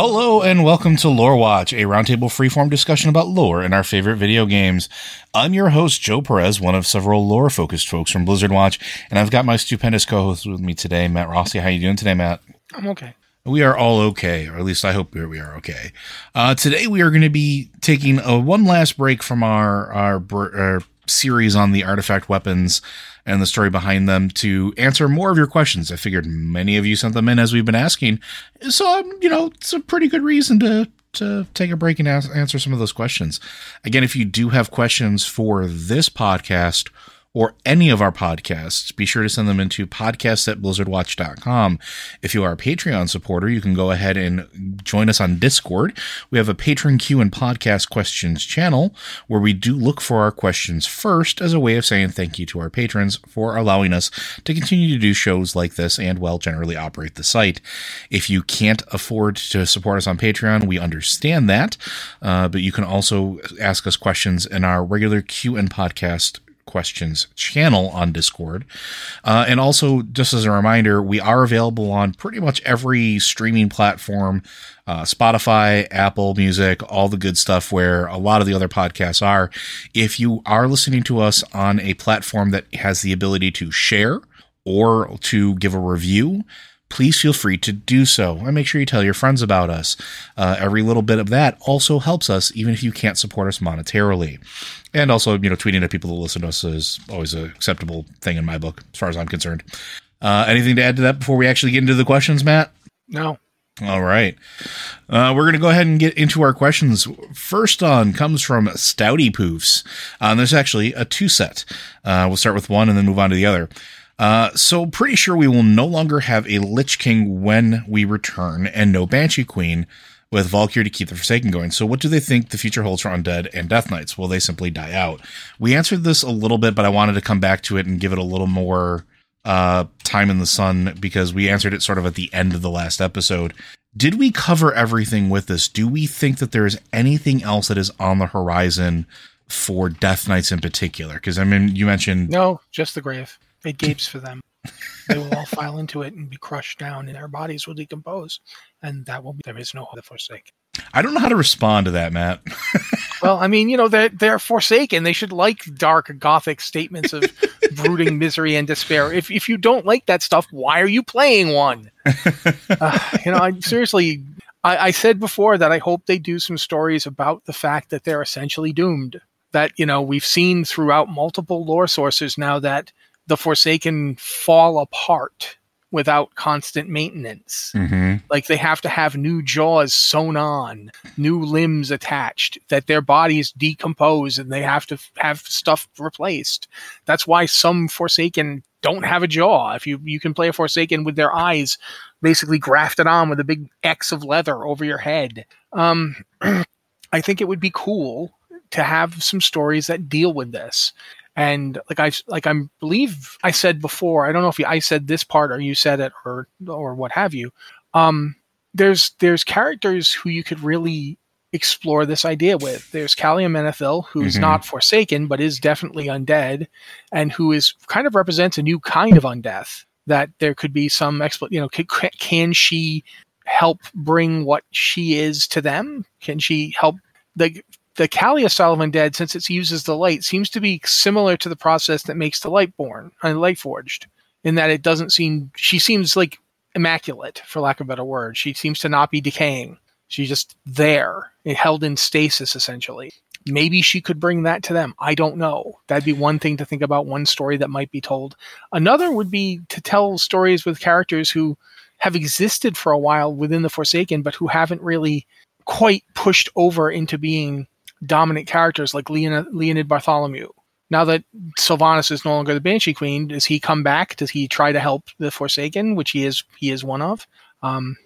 Hello and welcome to Lore Watch, a roundtable freeform discussion about lore and our favorite video games. I'm your host, Joe Perez, one of several lore-focused folks from Blizzard Watch, and I've got my stupendous co-host with me today, Matt Rossi. How are you doing today, Matt? I'm okay. We are all okay, or at least I hope we are okay. Uh, today we are going to be taking a one last break from our our, our series on the artifact weapons and the story behind them to answer more of your questions. I figured many of you sent them in as we've been asking, so um, you know it's a pretty good reason to to take a break and ask, answer some of those questions. Again, if you do have questions for this podcast or any of our podcasts, be sure to send them into podcasts at blizzardwatch.com. If you are a Patreon supporter, you can go ahead and join us on Discord. We have a patron Q and podcast questions channel where we do look for our questions first as a way of saying thank you to our patrons for allowing us to continue to do shows like this and, well, generally operate the site. If you can't afford to support us on Patreon, we understand that, uh, but you can also ask us questions in our regular Q and podcast questions channel on Discord. Uh, and also, just as a reminder, we are available on pretty much every streaming platform uh, Spotify, Apple Music, all the good stuff where a lot of the other podcasts are. If you are listening to us on a platform that has the ability to share or to give a review, please feel free to do so and make sure you tell your friends about us. Uh, every little bit of that also helps us, even if you can't support us monetarily. And also, you know, tweeting at people that listen to us is always an acceptable thing in my book, as far as I'm concerned. Uh, anything to add to that before we actually get into the questions, Matt? No. All right. Uh, we're going to go ahead and get into our questions. First on comes from Stouty Poofs. Uh, there's actually a two set. Uh, we'll start with one and then move on to the other. Uh, so pretty sure we will no longer have a Lich King when we return and no Banshee Queen with Valkyrie to keep the Forsaken going. So what do they think the future holds for Undead and Death Knights? Will they simply die out? We answered this a little bit, but I wanted to come back to it and give it a little more uh, time in the sun because we answered it sort of at the end of the last episode. Did we cover everything with this? Do we think that there is anything else that is on the horizon for Death Knights in particular? Because I mean, you mentioned No, just the grave. It gapes for them. they will all file into it and be crushed down, and their bodies will decompose, and that will be there is no hope for sake. I don't know how to respond to that, Matt. Well, I mean, you know, they're they're forsaken. They should like dark gothic statements of brooding misery and despair. If if you don't like that stuff, why are you playing one? Uh, you know, I seriously I, I said before that I hope they do some stories about the fact that they're essentially doomed. That, you know, we've seen throughout multiple lore sources now that the Forsaken fall apart without constant maintenance. mm-hmm. Like they have to have new jaws sewn on, new limbs attached, that their bodies decompose and they have to f- have stuff replaced. That's why some Forsaken don't have a jaw. If you you can play a Forsaken with their eyes basically grafted on with a big X of leather over your head. Um I think it would be cool to have some stories that deal with this. And like I like I believe I said before, I don't know if you, I said this part or you said it or or what have you. Um, there's there's characters who you could really explore this idea with. There's Calia Menethil, who's Mhm. not Forsaken, but is definitely undead, and who is kind of represents a new kind of undeath. That there could be some expl- you know, can, can she help bring what she is to them? Can she help the the Calia style of undead, since it uses the light, seems to be similar to the process that makes the light born and light forged. In that it doesn't seem she seems like immaculate, for lack of a better word. She seems to not be decaying. She's just there, eh, held in stasis essentially. Maybe she could bring that to them. I don't know. That'd be one thing to think about, one story that might be told. Another would be to tell stories with characters who have existed for a while within the Forsaken, but who haven't really quite pushed over into being dominant characters like Leonid, Leonid Barthalomew. Now that Sylvanas is no longer the Banshee Queen, does he come back? Does he try to help the Forsaken, which he is he is one of? Um,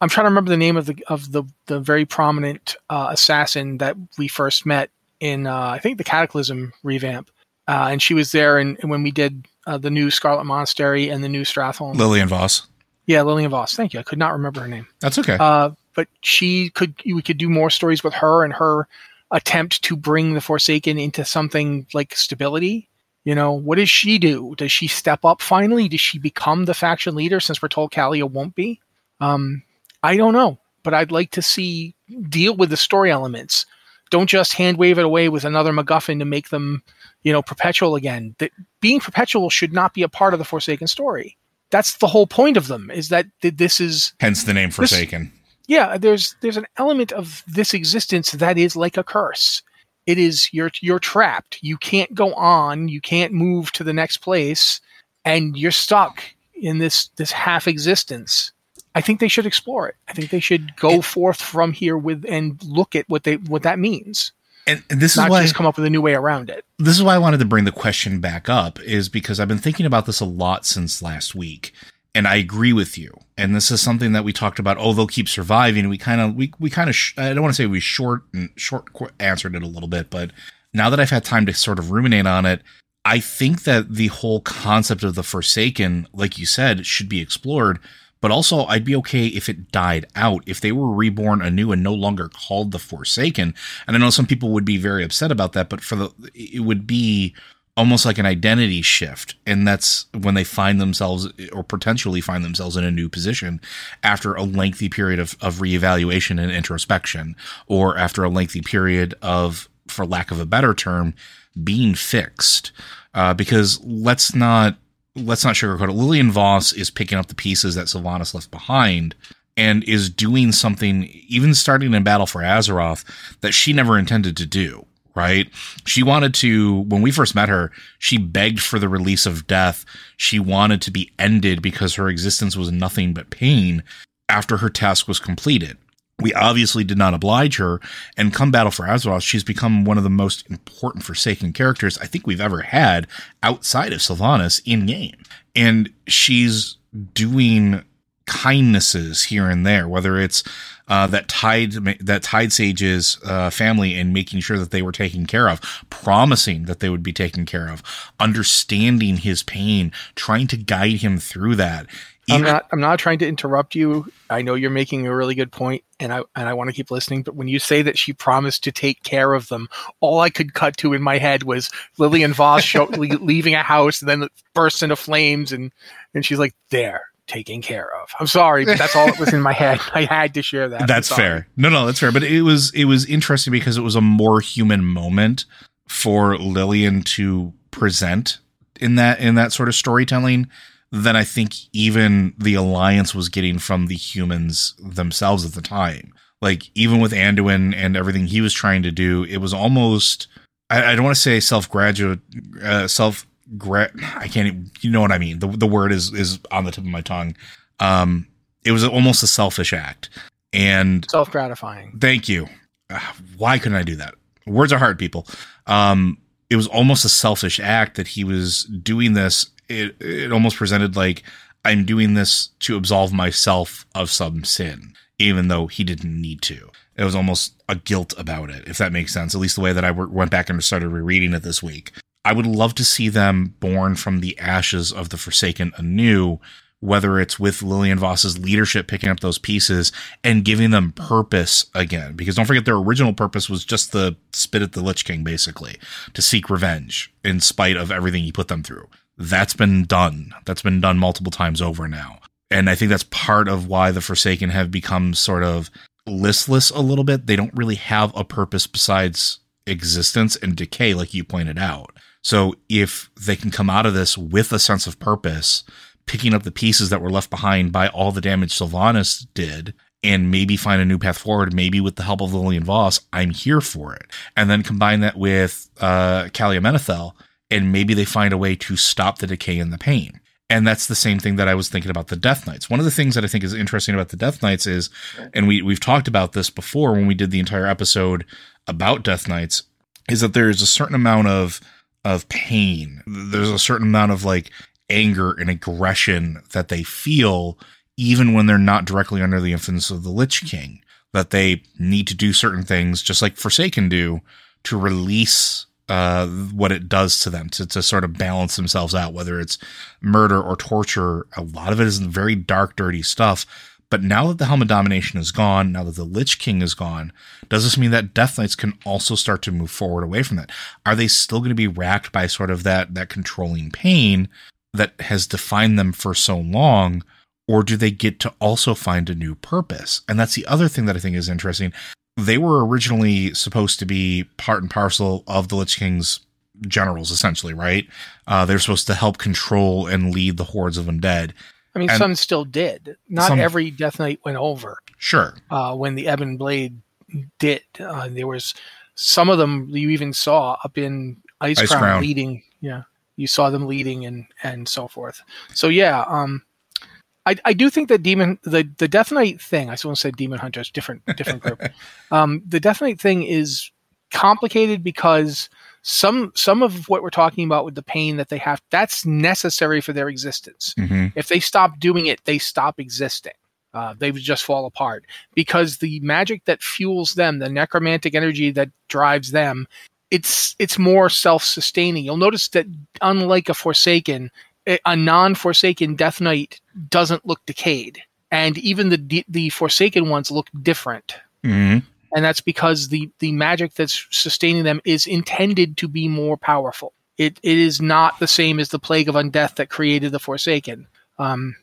I'm trying to remember the name of the of the the very prominent uh, assassin that we first met in uh, I think the Cataclysm revamp, uh, and she was there and when we did uh, the new Scarlet Monastery and the new Stratholme. Lillian Voss. yeah, Lillian Voss. Thank you. I could not remember her name. That's okay. Uh, but she could we could do more stories with her and her attempt to bring the Forsaken into something like stability. You know, what does she do? Does she step up finally? Does she become the faction leader since we're told Calia won't be? Um, I don't know, but I'd like to see deal with the story elements. Don't just hand wave it away with another MacGuffin to make them, you know, perpetual again. That being perpetual should not be a part of the Forsaken story. That's the whole point of them. Is that th- this is Hence the name Forsaken. Yeah there's there's an element of this existence that is like a curse. It is you're you're trapped. You can't go on. You can't move to the next place. And you're stuck in this this half existence i think they should explore it. I think they should go forth from here with and look at what they what that means. And, and this is not why just come up with a new way around it. This is why I wanted to bring the question back up is because I've been thinking about this a lot since last week. And I agree with you. And this is something that we talked about. Oh, they'll keep surviving. We kind of, we, we kind of, sh- I don't want to say we short, and short answered it a little bit, but now that I've had time to sort of ruminate on it, I think that the whole concept of the Forsaken, like you said, should be explored. But also, I'd be okay if it died out, if they were reborn anew and no longer called the Forsaken. And I know some people would be very upset about that, but for the, it would be almost like an identity shift. And that's when they find themselves or potentially find themselves in a new position after a lengthy period of, of reevaluation and introspection, or after a lengthy period of, for lack of a better term, being fixed. Uh, because let's not, let's not sugarcoat it. Lillian Voss is picking up the pieces that Sylvanas left behind and is doing something, even starting in Battle for Azeroth, that she never intended to do. Right? She wanted to, when we first met her, she begged for the release of death. She wanted to be ended because her existence was nothing but pain after her task was completed. We obviously did not oblige her, and come Battle for Azeroth, she's become one of the most important Forsaken characters I think we've ever had outside of Sylvanas in game. And she's doing kindnesses here and there, whether it's uh, that tied that Tide Sage's uh, family and making sure that they were taken care of, promising that they would be taken care of, understanding his pain, trying to guide him through that. I'm not. I'm not trying to interrupt you. I know you're making a really good point, and I and I want to keep listening. But when you say that she promised to take care of them, all I could cut to in my head was Lillian Voss show, leaving a house and then it bursts into flames, and and she's like, "There, taken care of." I'm sorry, but that's all that was in my head. I had to share that. That's fair. No, no, that's fair. But it was it was interesting because it was a more human moment for Lillian to present in that in that sort of storytelling than I think even the alliance was getting from the humans themselves at the time. Like even with Anduin and everything he was trying to do, it was almost I, I don't want to say self graduate uh, self gra- I can't even, you know what I mean. The the word is is on the tip of my tongue. Um it was almost a selfish act. And Self gratifying. Thank you. Ah, Why couldn't I do that? Words are hard, people. Um, it was almost a selfish act that he was doing this. It, it almost presented like I'm doing this to absolve myself of some sin, even though he didn't need to. It was almost a guilt about it, if that makes sense. At least the way that I went back and started rereading it this week. I would love to see them born from the ashes of the Forsaken anew, whether it's with Lillian Voss's leadership picking up those pieces and giving them purpose again. Because don't forget, their original purpose was just the spit at the Lich King, basically, to seek revenge in spite of everything he put them through. That's been done. That's been done multiple times over now. And I think that's part of why the Forsaken have become sort of listless a little bit. They don't really have a purpose besides existence and decay, like you pointed out. So if they can come out of this with a sense of purpose, picking up the pieces that were left behind by all the damage Sylvanas did, and maybe find a new path forward, maybe with the help of Lillian Voss, I'm here for it. And then combine that with uh, Calia Menethil, and maybe they find a way to stop the decay and the pain. And that's the same thing that I was thinking about the Death Knights. One of the things that I think is interesting about the Death Knights is, and we we've talked about this before when we did the entire episode about Death Knights, is that there's a certain amount of of pain. There's a certain amount of like anger and aggression that they feel even when they're not directly under the influence of the Lich King. That they need to do certain things, just like Forsaken do, to release uh, what it does to them to, to sort of balance themselves out, whether it's murder or torture. A lot of it is very dark, dirty stuff. But now that the Helm of Domination is gone, now that the Lich King is gone, does this mean that Death Knights can also start to move forward away from that? Are they still going to be racked by sort of that that controlling pain that has defined them for so long? Or do they get to also find a new purpose? And that's the other thing that I think is interesting they were originally supposed to be part and parcel of the Lich King's generals, essentially, right? Uh, they're supposed to help control and lead the hordes of undead. I mean, And- some still did. Not Some- every Death Knight went over. Sure. Uh, when the Ebon Blade did, uh, there was some of them you even saw up in Ice, Ice Crown, Crown. leading. Yeah, you saw them leading and and so forth. So yeah, um, I, I do think that demon the the Death Knight thing. I still want to say Demon Hunters, different different group. um, the Death Knight thing is complicated because some some of what we're talking about with the pain that they have that's necessary for their existence. hmm If they stop doing it, they stop existing. Uh, they would just fall apart because the magic that fuels them, the necromantic energy that drives them, it's it's more self-sustaining. You'll notice that unlike a Forsaken, a non-Forsaken Death Knight doesn't look decayed, and even the the Forsaken ones look different hmm and that's because the the magic that's sustaining them is intended to be more powerful. It it is not the same as the plague of undeath that created the Forsaken, um,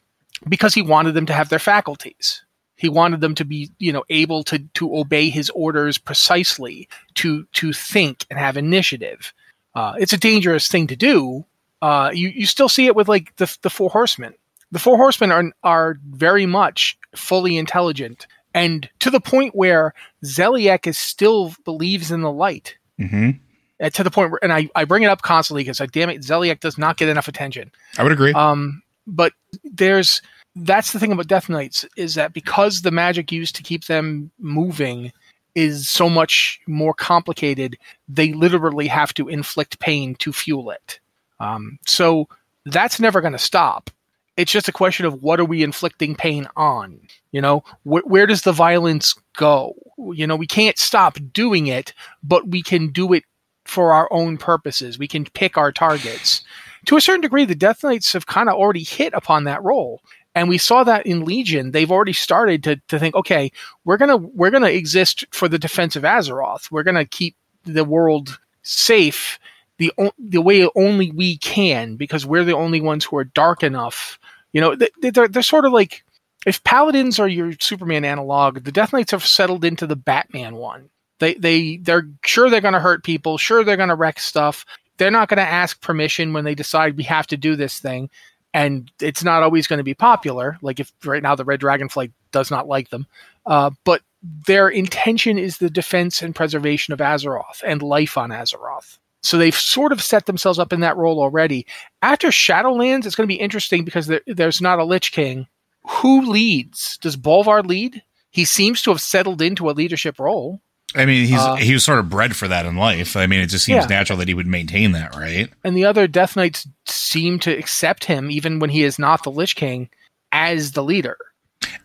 because he wanted them to have their faculties. He wanted them to be you know able to to obey his orders precisely, to to think and have initiative. Uh, it's a dangerous thing to do. Uh, you you still see it with like the the four horsemen. The four horsemen are are very much fully intelligent and to the point where Zeliek is still believes in the light. hmm Uh, to the point where, and I, I bring it up constantly because, like, damn it, Zeliek does not get enough attention. I would agree. Um, but there's that's the thing about Death Knights is that because the magic used to keep them moving is so much more complicated, they literally have to inflict pain to fuel it. Um, so that's never going to stop. It's just a question of what are we inflicting pain on? You know, wh- where does the violence go? You know, we can't stop doing it, but we can do it for our own purposes. We can pick our targets to a certain degree, the Death Knights have kind of already hit upon that role. And we saw that in Legion. They've already started to, to think, okay, we're gonna we're gonna exist for the defense of Azeroth. We're gonna keep the world safe the o- the way only we can because we're the only ones who are dark enough. You know, they- they're they're sort of like if paladins are your Superman analog, the Death Knights have settled into the Batman one. They they they're sure they're going to hurt people, sure they're going to wreck stuff. They're not going to ask permission when they decide we have to do this thing, and it's not always going to be popular. Like if right now the Red Dragonflight does not like them, uh, but their intention is the defense and preservation of Azeroth and life on Azeroth. So they've sort of set themselves up in that role already. After Shadowlands, it's going to be interesting because there, there's not a Lich King. Who leads? Does Bolvar lead? He seems to have settled into a leadership role. I mean, he's uh, he was sort of bred for that in life. I mean, it just seems Yeah. natural that he would maintain that, right? and the other Death Knights seem to accept him, even when he is not the Lich King, as the leader.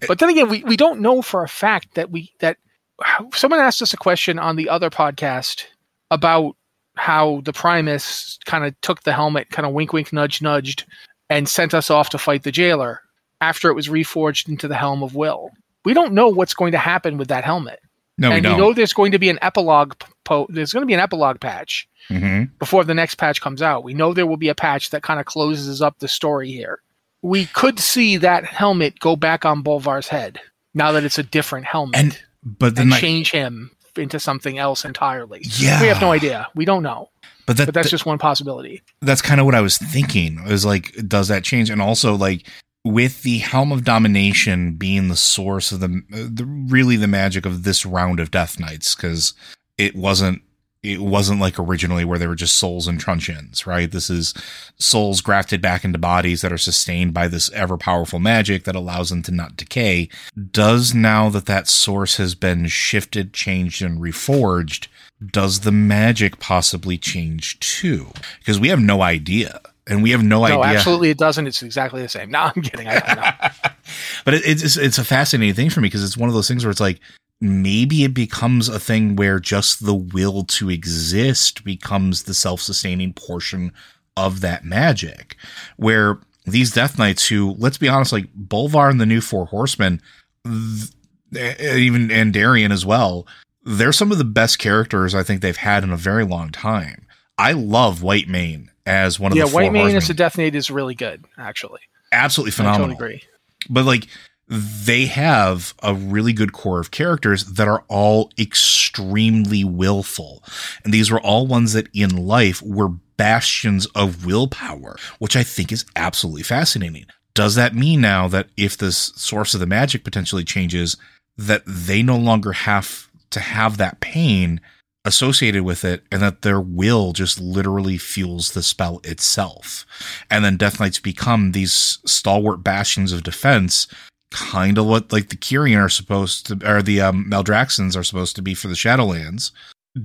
But then again, we, we don't know for a fact that we that someone asked us a question on the other podcast about how the Primus kind of took the helmet, kind of wink, wink, nudge, nudged, and sent us off to fight the jailer after it was reforged into the helm of Will. We don't know what's going to happen with that helmet. No, we and don't. you know there's going to be an epilogue po- there's going to be an epilogue patch hmm before the next patch comes out. We know there will be a patch that kind of closes up the story here. We could see that helmet go back on Bolvar's head now that it's a different helmet And but then and like, change him into something else entirely. Yeah. We have no idea. We don't know. but that, But that's that- just one possibility. that's kind of what I was thinking. Is like, does that change? And also, like, with the Helm of Domination being the source of the, the really the magic of this round of Death Knights, because it wasn't it wasn't like originally where they were just souls and truncheons, right? This is souls grafted back into bodies that are sustained by this ever powerful magic that allows them to not decay. Does now that that source has been shifted, changed, and reforged, does the magic possibly change too? Because we have no idea. And we have no, No, idea. No, absolutely it doesn't. It's exactly the same. No, I'm kidding. I know. But it, it's it's a fascinating thing for me because it's one of those things where it's like maybe it becomes a thing where just the will to exist becomes the self-sustaining portion of that magic. Where these Death Knights, who let's be honest, like Bolvar and the New Four Horsemen, th- eh, even and Darian as well, they're some of the best characters I think they've had in a very long time. I love Whitemane as one of yeah, the yeah Whitemane as a Death Knight is really good, actually. Absolutely phenomenal I totally agree. but like they have a really good core of characters that are all extremely willful. And these were all ones that in life were bastions of willpower, which I think is absolutely fascinating. Does that mean now that if the source of the magic potentially changes, that they no longer have to have that pain associated with it and that their will just literally fuels the spell itself. And then Death Knights become these stalwart bastions of defense, kind of what like the Kyrian are supposed to, or the um, Maldraxxians are supposed to be for the Shadowlands.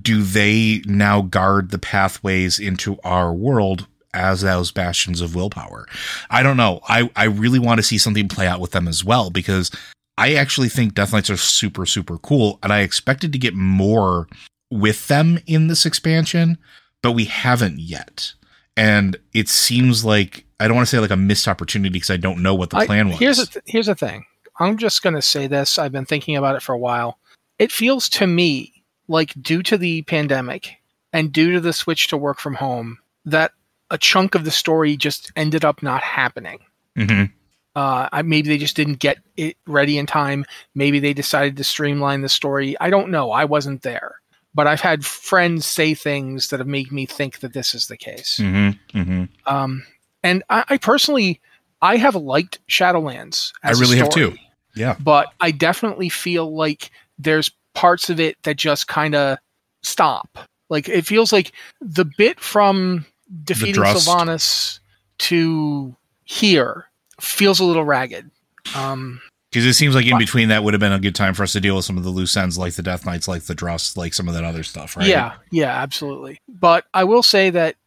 Do they now guard the pathways into our world as those bastions of willpower? I don't know. I, I really want to see something play out with them as well because I actually think Death Knights are super, super cool. And I expected to get more with them in this expansion, but we haven't yet. And it seems like I don't want to say like a missed opportunity because I don't know what the I- plan was. Here's the th- here's the thing. I'm just going to say this. I've been thinking about it for a while. It feels to me like due to the pandemic and due to the switch to work from home that a chunk of the story just ended up not happening. Mhm. Uh, I, maybe they just didn't get it ready in time. Maybe they decided to streamline the story. I don't know. I wasn't there, but I've had friends say things that have made me think that this is the case. Mhm. Mhm. Um, and I, I personally, I have liked Shadowlands. I really have too. Yeah. But I definitely feel like there's parts of it that just kind of stop. Like it feels like the bit from defeating. Sylvanas to here feels a little ragged. Um, Because it seems like in between that would have been a good time for us to deal with some of the loose ends, like the Death Knights, like the Drust, like some of that other stuff, right? Yeah, yeah, absolutely. But I will say that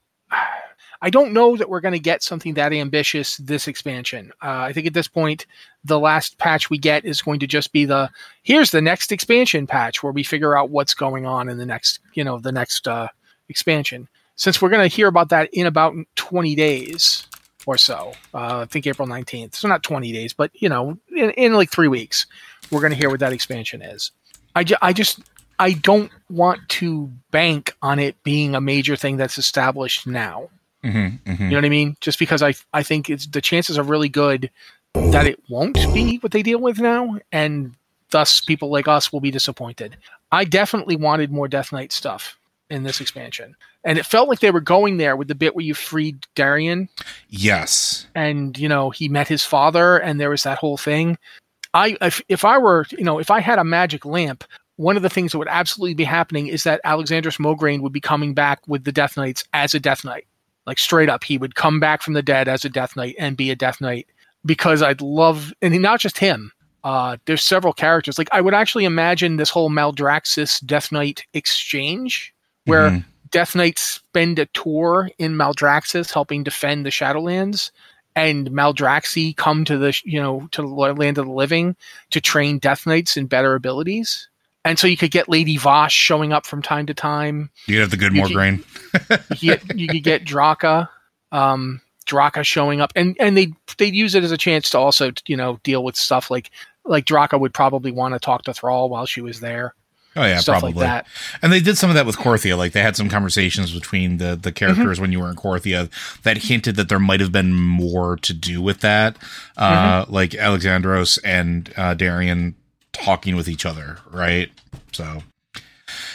I don't know that we're going to get something that ambitious this expansion. Uh, I think at this point, the last patch we get is going to just be the here's the next expansion patch where we figure out what's going on in the next, you know, the next uh, expansion. Since we're going to hear about that in about 20 days or so, uh, I think April 19th. So not 20 days, but you know, in, in like three weeks, we're going to hear what that expansion is. I, ju- I just I don't want to bank on it being a major thing that's established now. Mhm, mhm. You know what I mean? Just because I I think it's the chances are really good that it won't be what they deal with now, and thus people like us will be disappointed. I definitely wanted more Death Knight stuff in this expansion, and it felt like they were going there with the bit where you freed Darian. Yes. and you know he met his father and there was that whole thing. I if, if i were you know if i had a magic lamp one of the things that would absolutely be happening is that Alexandros mograine would be coming back with the death knights as a death knight. Like straight up he would come back from the dead as a death knight and be a death knight. Because i'd love and not just him uh, there's several characters. Like i would actually imagine this whole maldraxxus death knight exchange where Mhm. Death Knights spend a tour in Maldraxxus helping defend the Shadowlands, and Maldraxxi come to the you know to the land of the living to train Death Knights in better abilities. and so you could get Lady Vosh showing up from time to time. You have the good You more can- grain. You could get, you could get Draka, um, Draka showing up, and and they they'd use it as a chance to also you know deal with stuff like like Draka would probably want to talk to Thrall while she was there, Oh yeah, stuff probably. like that. And they did some of that with Korthia. Like they had some conversations between the the characters Mm-hmm. when you were in Korthia that hinted that there might have been more to do with that. Uh, Mm-hmm. like Alexandros and uh, Darian talking with each other, right? So,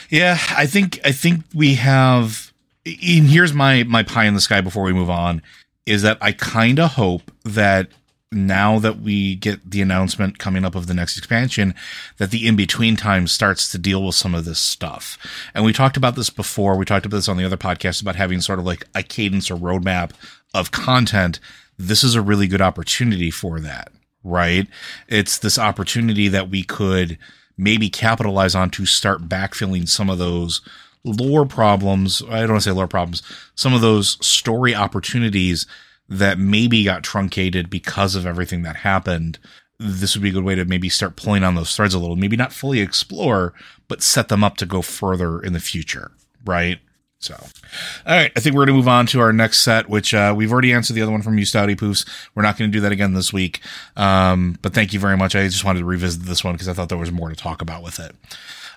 yeah, I think I think we have. And here's my my pie in the sky before we move on is that I kind of hope that now that we get the announcement coming up of the next expansion, that the in between time starts to deal with some of this stuff. And we talked about this before. We talked about this on the other podcast about having sort of like a cadence or roadmap of content. This is a really good opportunity for that, right? It's this opportunity that we could maybe capitalize on to start backfilling some of those lore problems. I don't want to say lore problems, some of those story opportunities that maybe got truncated because of everything that happened. This would be a good way to maybe start pulling on those threads a little, maybe not fully explore, but set them up to go further in the future, right? So, all right, I think we're going to move on to our next set, which uh, we've already answered the other one from you, Stouty Poofs. We're not going to do that again this week. Um, but thank you very much. I just wanted to revisit this one because I thought there was more to talk about with it.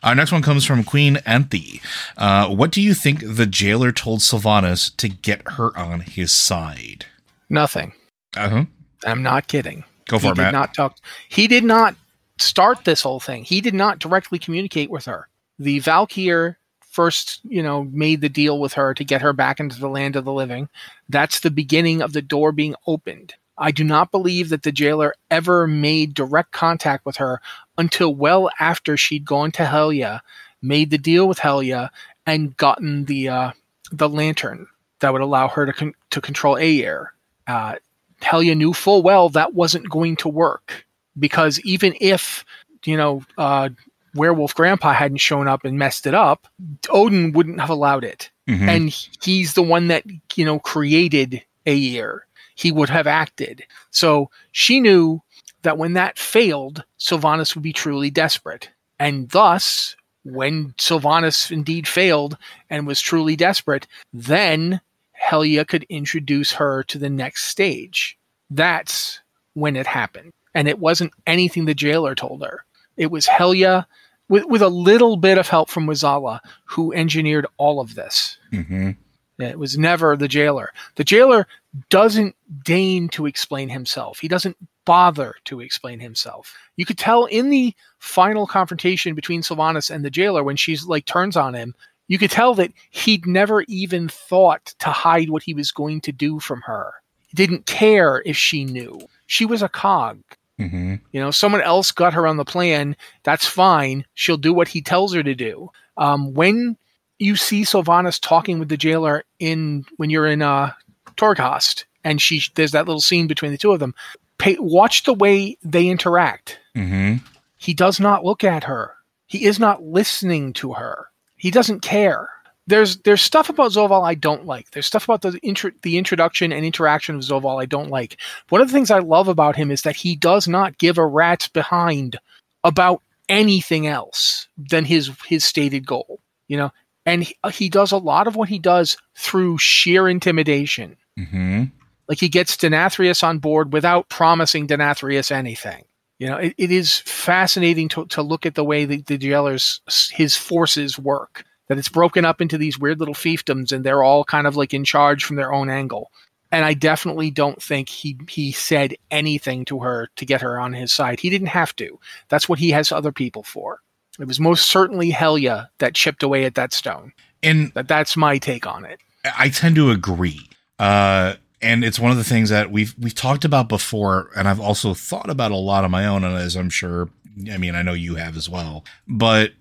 Our next one comes from Queen Anthe. Uh, what do you think the jailer told Sylvanas to get her on his side? Nothing. Uh huh. I'm not kidding. Go for he it, did Matt. not talk. He did not start this whole thing. He did not directly communicate with her. The Valkyr first, you know, made the deal with her to get her back into the land of the living. That's the beginning of the door being opened. I do not believe that the jailer ever made direct contact with her until well after she'd gone to Helya, made the deal with Helya, and gotten the uh, the lantern that would allow her to con- to control Eyir. Uh, Helya knew full well that wasn't going to work because even if you know uh, Werewolf Grandpa hadn't shown up and messed it up, Odin wouldn't have allowed it, Mhm. and he's the one that you know created a year. He would have acted. So she knew that when that failed, Sylvanas would be truly desperate, and thus. When Sylvanas indeed failed and was truly desperate, then Helya could introduce her to the next stage. That's when it happened. And it wasn't anything the jailer told her. It was Helya with, with a little bit of help from Mueh'zala, who engineered all of this. Mhm. It was never the jailer. The jailer doesn't deign to explain himself. He doesn't bother to explain himself. You could tell in the final confrontation between Sylvanas and the jailer when she's like turns on him, you could tell that he'd never even thought to hide what he was going to do from her. He didn't care if she knew. She was a cog. Mhm. You know, someone else got her on the plan. That's fine. She'll do what he tells her to do. Um, when you see Sylvanas talking with the jailer in when you're in uh, Torghast, and she there's that little scene between the two of them. Pay, watch the way they interact. Mhm. He does not look at her. He is not listening to her. He doesn't care. There's there's stuff about Zovaal I don't like. There's stuff about the intro, the introduction and interaction of Zovaal I don't like. One of the things I love about him is that he does not give a rat's behind about anything else than his his stated goal. You know, and he, he does a lot of what he does through sheer intimidation. Mhm. Like he gets Denathrius on board without promising Denathrius anything. You know, it, it is fascinating to, to look at the way the, the jailers, his forces work. That it's broken up into these weird little fiefdoms and they're all kind of like in charge from their own angle. And I definitely don't think he, he said anything to her to get her on his side. He didn't have to. That's what he has other people for. It was most certainly Helya that chipped away at that stone. And That that's my take on it. I tend to agree. Uh, and it's one of the things that we've we've talked about before, and I've also thought about a lot on my own, and as I'm sure, I mean, I know you have as well. But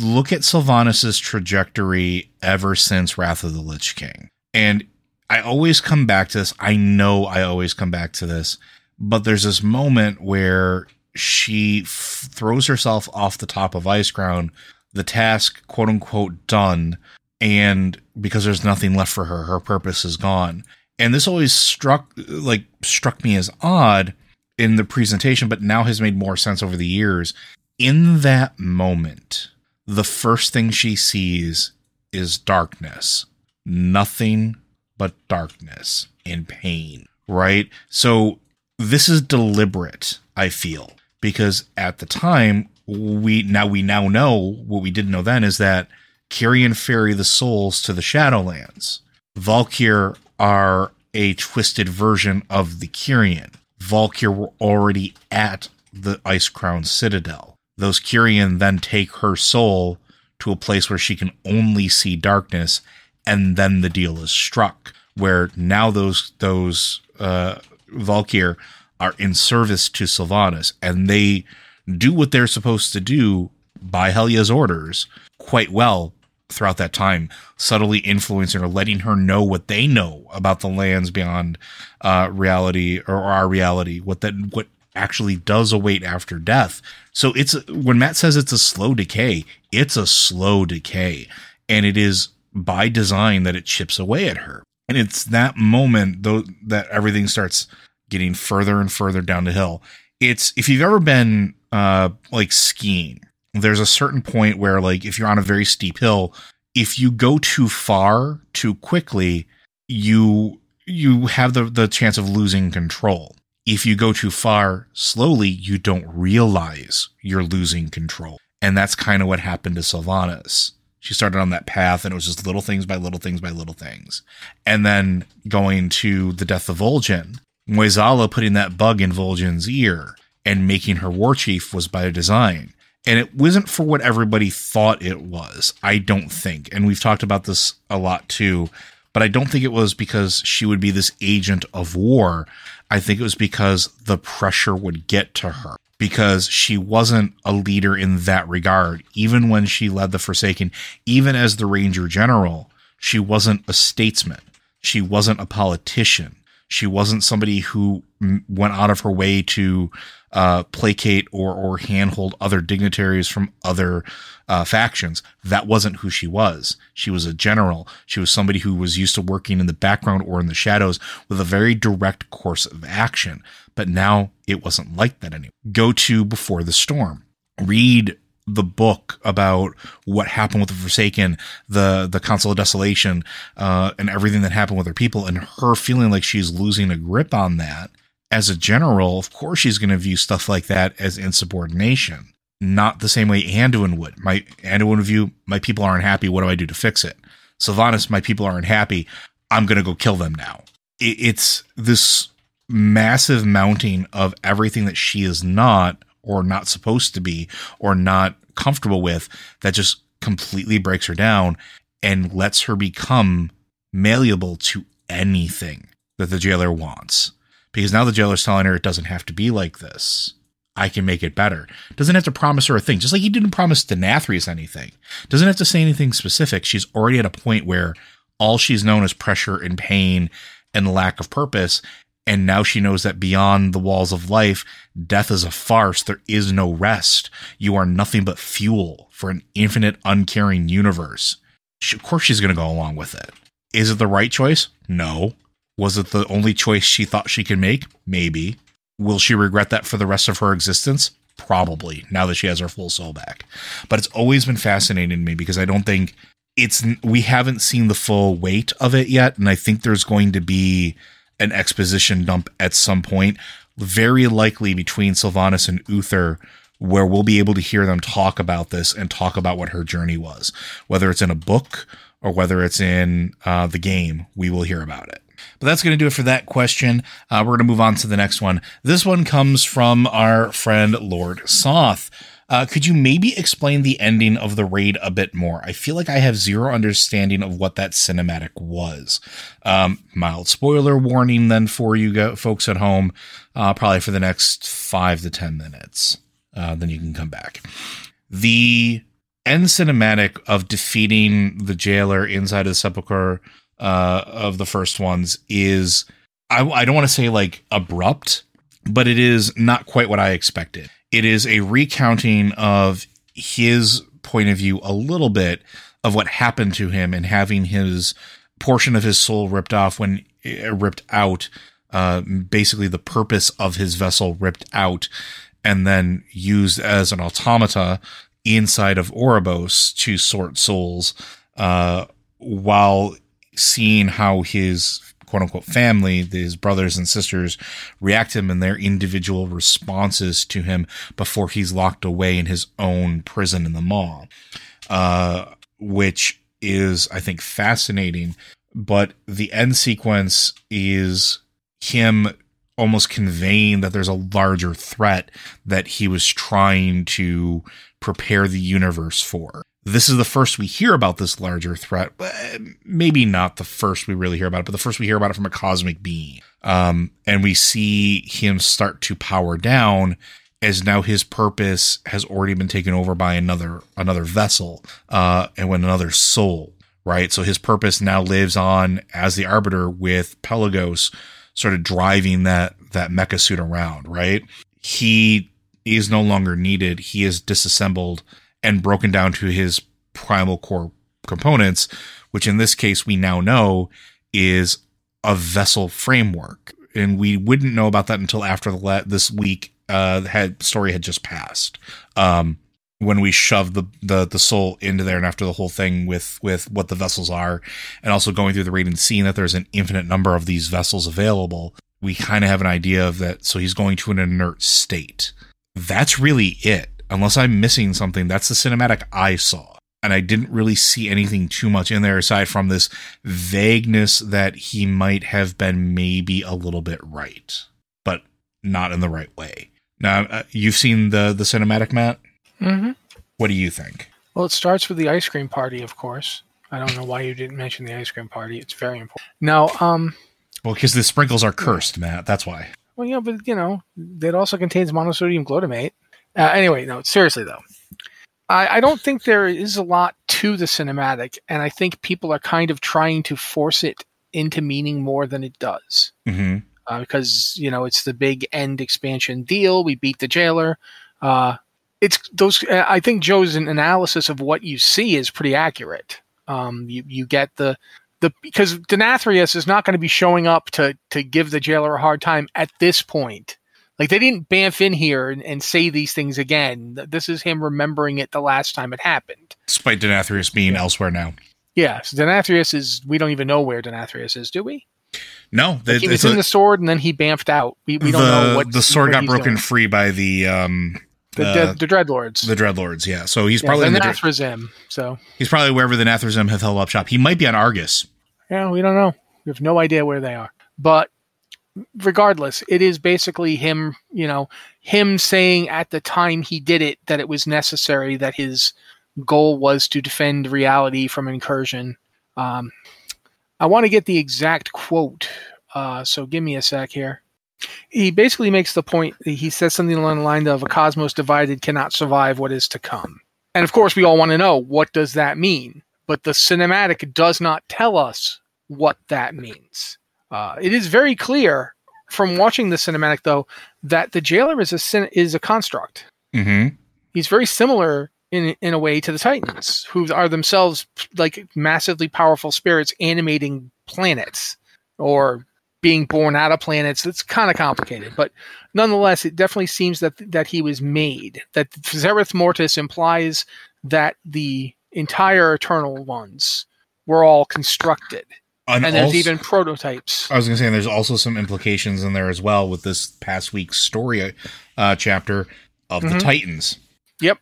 look at Sylvanas' trajectory ever since Wrath of the Lich King, and I always come back to this. I know I always come back to this, but there's this moment where she f- throws herself off the top of Icecrown, the task, quote unquote, done and because there's nothing left for her her purpose is gone and this always struck like struck me as odd in the presentation but now has made more sense over the years in that moment, the first thing she sees is darkness. Nothing but darkness and pain, right? So this is deliberate, I feel, because at the time we now we now know what we didn't know then is that Kyrian ferry the souls to the Shadowlands. Valkyr are a twisted version of the Kyrian. Valkyr were already at the Icecrown Citadel. Those Kyrian then take her soul to a place where she can only see darkness, and then the deal is struck. Where now those those uh, Valkyr are in service to Sylvanas, and they do what they're supposed to do by Helya's orders quite well throughout that time, subtly influencing or letting her know what they know about the lands beyond uh, reality or our reality, what that what actually does await after death. So it's when Matt says it's a slow decay, it's a slow decay, and it is by design that it chips away at her. And it's that moment though that everything starts getting further and further down the hill. It's if you've ever been uh like skiing, there's a certain point where like if you're on a very steep hill, if you go too far too quickly, you you have the the chance of losing control. If you go too far slowly, you don't realize you're losing control. And that's kind of what happened to Sylvanas. She started on that path and it was just little things by little things by little things. And then going to the death of Vol'jin, Mueh'zala putting that bug in Vol'jin's ear and making her war chief was by design. And it wasn't for what everybody thought it was, I don't think. And we've talked about this a lot too, but I don't think it was because she would be this agent of war. I think it was because the pressure would get to her because she wasn't a leader in that regard. Even when she led the Forsaken, even as the Ranger General, she wasn't a statesman. She wasn't a politician. She wasn't somebody who went out of her way to uh, placate or or handhold other dignitaries from other uh, factions. That wasn't who she was. She was a general. She was somebody who was used to working in the background or in the shadows with a very direct course of action. But now it wasn't like that anymore. Go to Before the Storm. Read the book about what happened with the Forsaken, the the Council of Desolation, uh, and everything that happened with her people, and her feeling like she's losing a grip on that as a general, of course, she's going to view stuff like that as insubordination, not the same way Anduin would. My Anduin would view my people aren't happy. What do I do to fix it? Sylvanas, my people aren't happy. I'm going to go kill them now. It, it's this massive mounting of everything that she is not or not supposed to be or not comfortable with that just completely breaks her down and lets her become malleable to anything that the jailer wants because now the jailer's telling her it doesn't have to be like this. I can make it better. Doesn't have to promise her a thing, just like he didn't promise Denathrius anything. Doesn't have to say anything specific. She's already at a point where all she's known is pressure and pain and lack of purpose. And now she knows that beyond the walls of life, death is a farce. There is no rest. You are nothing but fuel for an infinite, uncaring universe. She, of course, she's going to go along with it. Is it the right choice? No. Was it the only choice she thought she could make? Maybe. Will she regret that for the rest of her existence? Probably, now that she has her full soul back. But it's always been fascinating to me because I don't think it's, we haven't seen the full weight of it yet. And I think there's going to be an exposition dump at some point, very likely between Sylvanas and Uther, where we'll be able to hear them talk about this and talk about what her journey was. Whether it's in a book or whether it's in uh, the game, we will hear about it. But that's going to do it for that question. Uh, we're going to move on to the next one. This one comes from our friend Lord Soth. Uh, could you maybe explain the ending of the raid a bit more? I feel like I have zero understanding of what that cinematic was. Um, mild spoiler warning then for you go- folks at home, uh, probably for the next five to 10 minutes. Uh, then you can come back. The end cinematic of defeating the jailer inside of the sepulchre uh, of the first ones is I, I don't want to say like abrupt, but it is not quite what I expected. It is a recounting of his point of view a little bit of what happened to him and having his portion of his soul ripped off when uh, ripped out uh, basically the purpose of his vessel ripped out and then used as an automata inside of Oribos to sort souls, uh, while seeing how his quote unquote family, his brothers and sisters, react to him and their individual responses to him before he's locked away in his own prison in the Maw, Uh, which is, I think, fascinating. But the end sequence is him almost conveying that there's a larger threat that he was trying to prepare the universe for. This is the first we hear about this larger threat. Maybe not the first we really hear about it, but the first we hear about it from a cosmic being. Um, and we see him start to power down as now his purpose has already been taken over by another another vessel, uh, and when another soul, right? So his purpose now lives on as the arbiter with Pelagos sort of driving that that mecha suit around, right? He is no longer needed. He is disassembled and broken down to his primal core components, which in this case we now know is a vessel framework. And we wouldn't know about that until after the le- this week uh had story had just passed. Um when we shoved the, the the soul into there and after the whole thing with with what the vessels are and also going through the and seeing that there's an infinite number of these vessels available we kind of have an idea of that so he's going to an inert state that's really it unless i'm missing something that's the cinematic i saw and i didn't really see anything too much in there aside from this vagueness that he might have been maybe a little bit right but not in the right way now uh, you've seen the the cinematic matt Mm-hmm. what do you think Well, it starts with the ice cream party, of course. I don't know why you didn't mention the ice cream party. It's very important. Now, um, Well, because the sprinkles are cursed, Matt. That's why. well, yeah, but you know, it also contains monosodium glutamate. Uh, anyway, no, seriously though, I, I don't think there is a lot to the cinematic, and I think people are kind of trying to force it into meaning more than it does. hmm uh, because you know it's the big end expansion deal. We beat the jailer. Uh, it's those. uh, I think Joe's analysis of what you see is pretty accurate. Um, you you get the the because Denathrius is not going to be showing up to to give the jailer a hard time at this point. Like they didn't bamf in here and, and say these things again. This is him remembering it the last time it happened. Despite Denathrius being elsewhere now. Yeah, so Denathrius is. We don't even know where Denathrius is, do we? No, Like, he was in the sword and then he bamfed out. We, we don't know what the sword got broken doing. free by the um The, uh, the, the Dreadlords. the Dreadlords. Yeah, so he's Yeah, probably in the the Nathrezim. So he's probably wherever the Nathrezim have held up shop. He might be on Argus. yeah, we don't know. We have no idea where they are. But regardless, it is basically him. You know, him saying at the time he did it that it was necessary that his goal was to defend reality from incursion. Um, I want to get the exact quote. Uh, so give me a sec here. He basically makes the point. That he says something along the line of "A cosmos divided cannot survive what is to come." And of course, we all want to know what does that mean. But the cinematic does not tell us what that means. Uh, it is very clear from watching the cinematic, though, that the jailer is a is a construct. Mm-hmm. He's very similar in in a way to the Titans, who are themselves like massively powerful spirits animating planets or being born out of planets. It's kind of complicated, but nonetheless, it definitely seems that that he was made. That Zereth Mortis implies that the entire Eternal Ones were all constructed, And, and there's also- even prototypes. I was going to say and there's also some implications in there as well with this past week's story uh, chapter of the Mhm. Titans. Yep,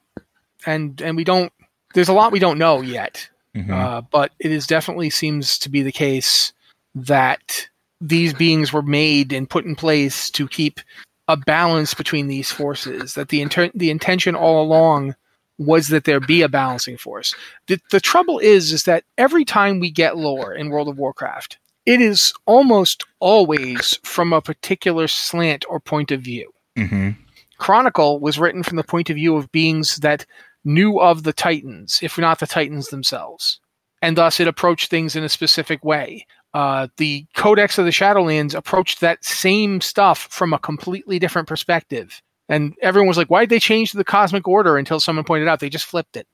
and and we don't. There's a lot we don't know yet. Mhm. Uh, but it is definitely seems to be the case that these beings were made and put in place to keep a balance between these forces. That the inter- the intention all along was that there be a balancing force. The, the trouble is, is that every time we get lore in World of Warcraft, it is almost always from a particular slant or point of view. Mhm. Chronicle was written from the point of view of beings that knew of the Titans, if not the Titans themselves. And thus it approached things in a specific way. Uh, the Codex of the Shadowlands approached that same stuff from a completely different perspective. And everyone was like, why'd they change the cosmic order until someone pointed out they just flipped it?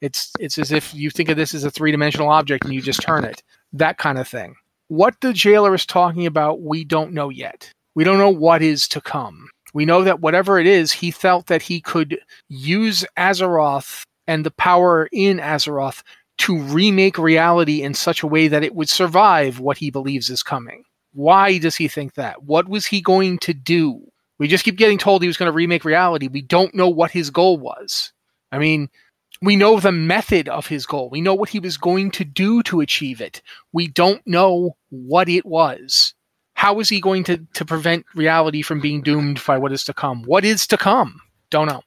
It's it's as if you think of this as a three dimensional object and you just turn it. That kind of thing. What the jailer is talking about, we don't know yet. We don't know what is to come We know that whatever it is, he felt that he could use Azeroth and the power in Azeroth to remake reality in such a way that it would survive what he believes is coming. Why does he think that? What was he going to do? We just keep getting told he was going to remake reality. We don't know what his goal was. I mean, we know the method of his goal. We know what he was going to do to achieve it. We don't know what it was. How is he going to, to prevent reality from being doomed by what is to come? What is to come? Don't know.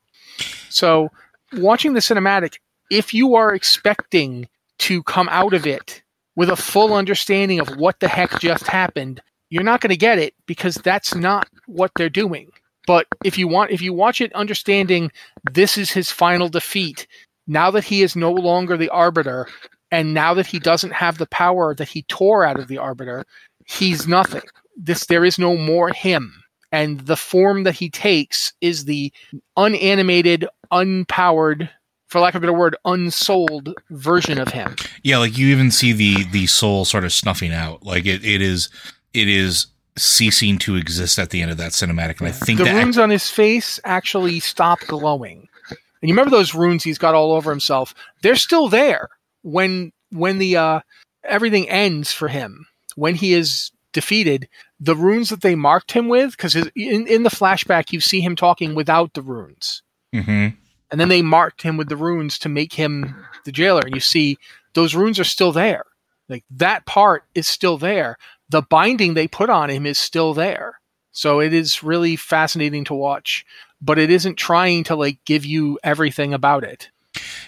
So, watching the cinematic, if you are expecting to come out of it with a full understanding of what the heck just happened, you're not going to get it because that's not what they're doing. But if you want, if you watch it understanding this is his final defeat, now that he is no longer the arbiter, and now that he doesn't have the power that he tore out of the arbiter, he's nothing. This there is no more him. And the form that he takes is the unanimated, unpowered for lack of a better word, unsold version of him. Yeah, like you even see the the soul sort of snuffing out. Like it, it is it is ceasing to exist at the end of that cinematic. And I think the runes on his face actually stop glowing. And you remember those runes he's got all over himself? They're still there when when the uh, everything ends for him. When he is defeated, the runes that they marked him with, because in, in the flashback you see him talking without the runes. Mhm. and then they marked him with the runes to make him the jailer and you see those runes are still there like that part is still there the binding they put on him is still there so it is really fascinating to watch but it isn't trying to like give you everything about it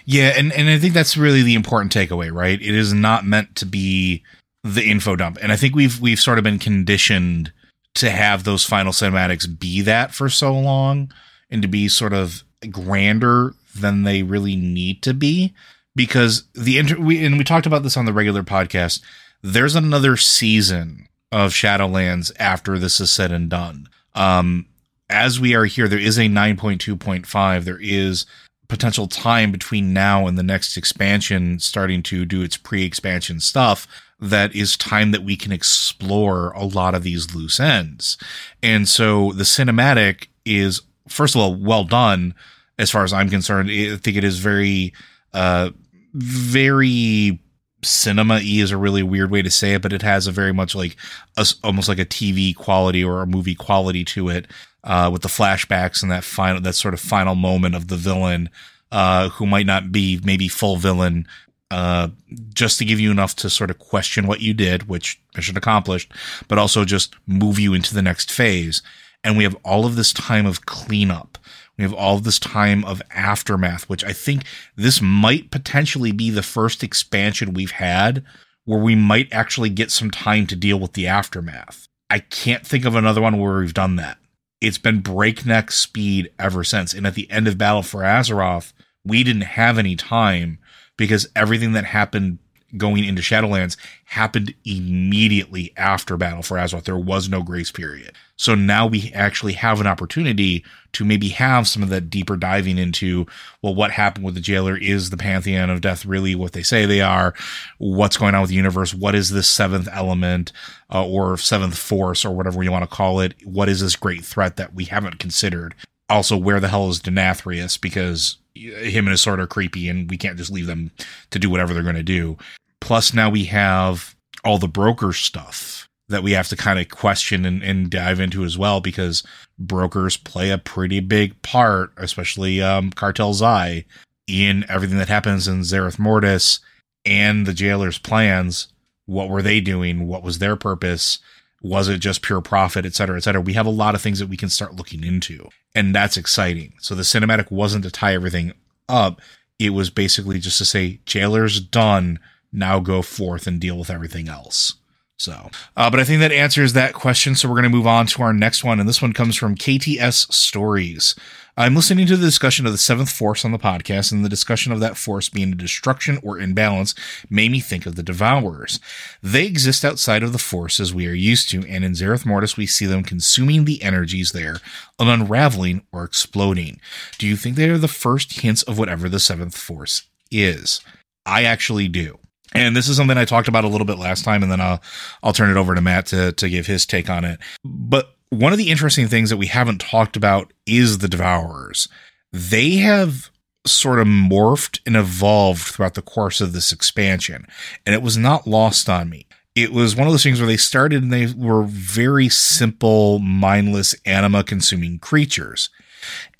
Yeah, and, and I think that's really the important takeaway, right? It is not meant to be the info dump. And I think we've we've sort of been conditioned to have those final cinematics be that for so long and to be sort of grander than they really need to be. Because the inter we and we talked about this on the regular podcast, there's another season of Shadowlands after this is said and done. Um as we are here, there is a 9.2.5. There is potential time between now and the next expansion starting to do its pre-expansion stuff that is time that we can explore a lot of these loose ends. And so the cinematic is first of all well done as far as I'm concerned. I think it is very uh very cinema e is a really weird way to say it, but it has a very much like a, almost like a TV quality or a movie quality to it, uh, with the flashbacks and that final, that sort of final moment of the villain, uh, who might not be maybe full villain, uh, just to give you enough to sort of question what you did, which mission accomplished, but also just move you into the next phase. And we have all of this time of cleanup. We have all this time of aftermath, which I think this might potentially be the first expansion we've had where we might actually get some time to deal with the aftermath. I can't think of another one where we've done that. It's been breakneck speed ever since. And at the end of Battle for Azeroth, we didn't have any time because everything that happened going into Shadowlands happened immediately after Battle for Azeroth. There was no grace period. So now we actually have an opportunity to maybe have some of that deeper diving into, well, what happened with the jailer? Is the Pantheon of Death really what they say they are? What's going on with the universe? What is this seventh element uh, or seventh force or whatever you want to call it? What is this great threat that we haven't considered? Also, where the hell is Denathrius? Because him and his sword are creepy and we can't just leave them to do whatever they're going to do. Plus, now we have all the broker stuff that we have to kind of question and, and dive into as well because brokers play a pretty big part, especially um, Cartel Zai, in everything that happens in Zereth Mortis and the jailer's plans. What were they doing? What was their purpose? Was it just pure profit, et cetera, et cetera? We have a lot of things that we can start looking into, and that's exciting. So the cinematic wasn't to tie everything up. It was basically just to say, jailer's done. Now go forth and deal with everything else. So, uh, but I think that answers that question. So we're going to move on to our next one. And this one comes from KTS Stories. I'm listening to the discussion of the seventh force on the podcast, and the discussion of that force being a destruction or imbalance made me think of the Devourers. They exist outside of the force as we are used to, and in Zereth Mortis we see them consuming the energies there and unraveling or exploding. Do you think they are the first hints of whatever the seventh force is? I actually do. And this is something I talked about a little bit last time, and then I'll I'll turn it over to Matt to to give his take on it. But one of the interesting things that we haven't talked about is the Devourers. They have sort of morphed and evolved throughout the course of this expansion, and it was not lost on me. It was one of those things where they started and they were very simple, mindless, anima consuming creatures.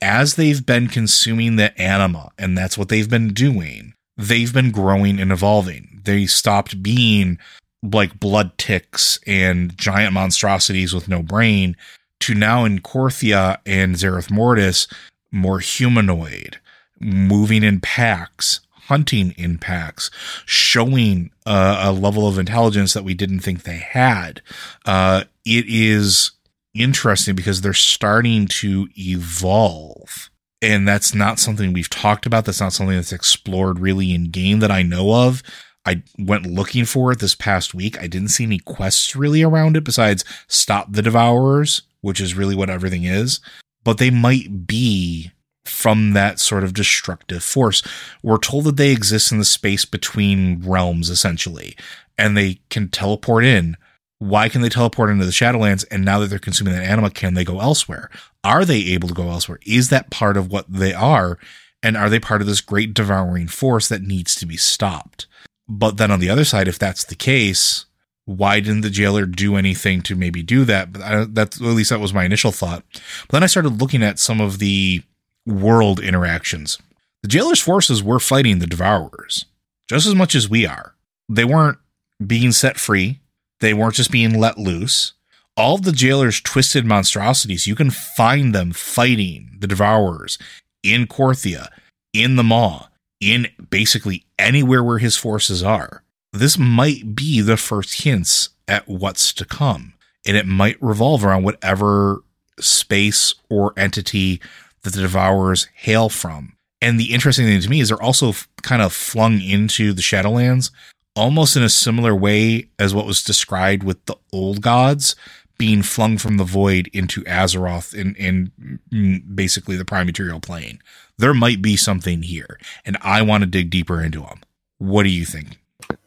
As they've been consuming the anima, and that's what they've been doing, they've been growing and evolving. They stopped being like blood ticks and giant monstrosities with no brain to now in Korthia and Zereth Mortis more humanoid, moving in packs, hunting in packs, showing uh, a level of intelligence that we didn't think they had. Uh, it is interesting because they're starting to evolve. And that's not something we've talked about. That's not something that's explored really in game that I know of. I went looking for it this past week. I didn't see any quests really around it besides stop the devourers, which is really what everything is. But they might be from that sort of destructive force. We're told that they exist in the space between realms, essentially, and they can teleport in. Why can they teleport into the Shadowlands? And now that they're consuming that anima, can they go elsewhere? Are they able to go elsewhere? Is that part of what they are? And are they part of this great devouring force that needs to be stopped? But then on the other side, if that's the case, why didn't the jailer do anything to maybe do that? But I, that at least that was my initial thought. But then I started looking at some of the world interactions. The jailer's forces were fighting the devourers just as much as we are. They weren't being set free. They weren't just being let loose. All the jailer's twisted monstrosities, you can find them fighting the devourers in Korthia, in the Maw, in basically anywhere where his forces are. This might be the first hints at what's to come, and it might revolve around whatever space or entity that the devourers hail from. And the interesting thing to me is they're also kind of flung into the Shadowlands almost in a similar way as what was described with the old gods being flung from the void into Azeroth in, in mm, basically the prime material plane. There might be something here, and I want to dig deeper into them. What do you think?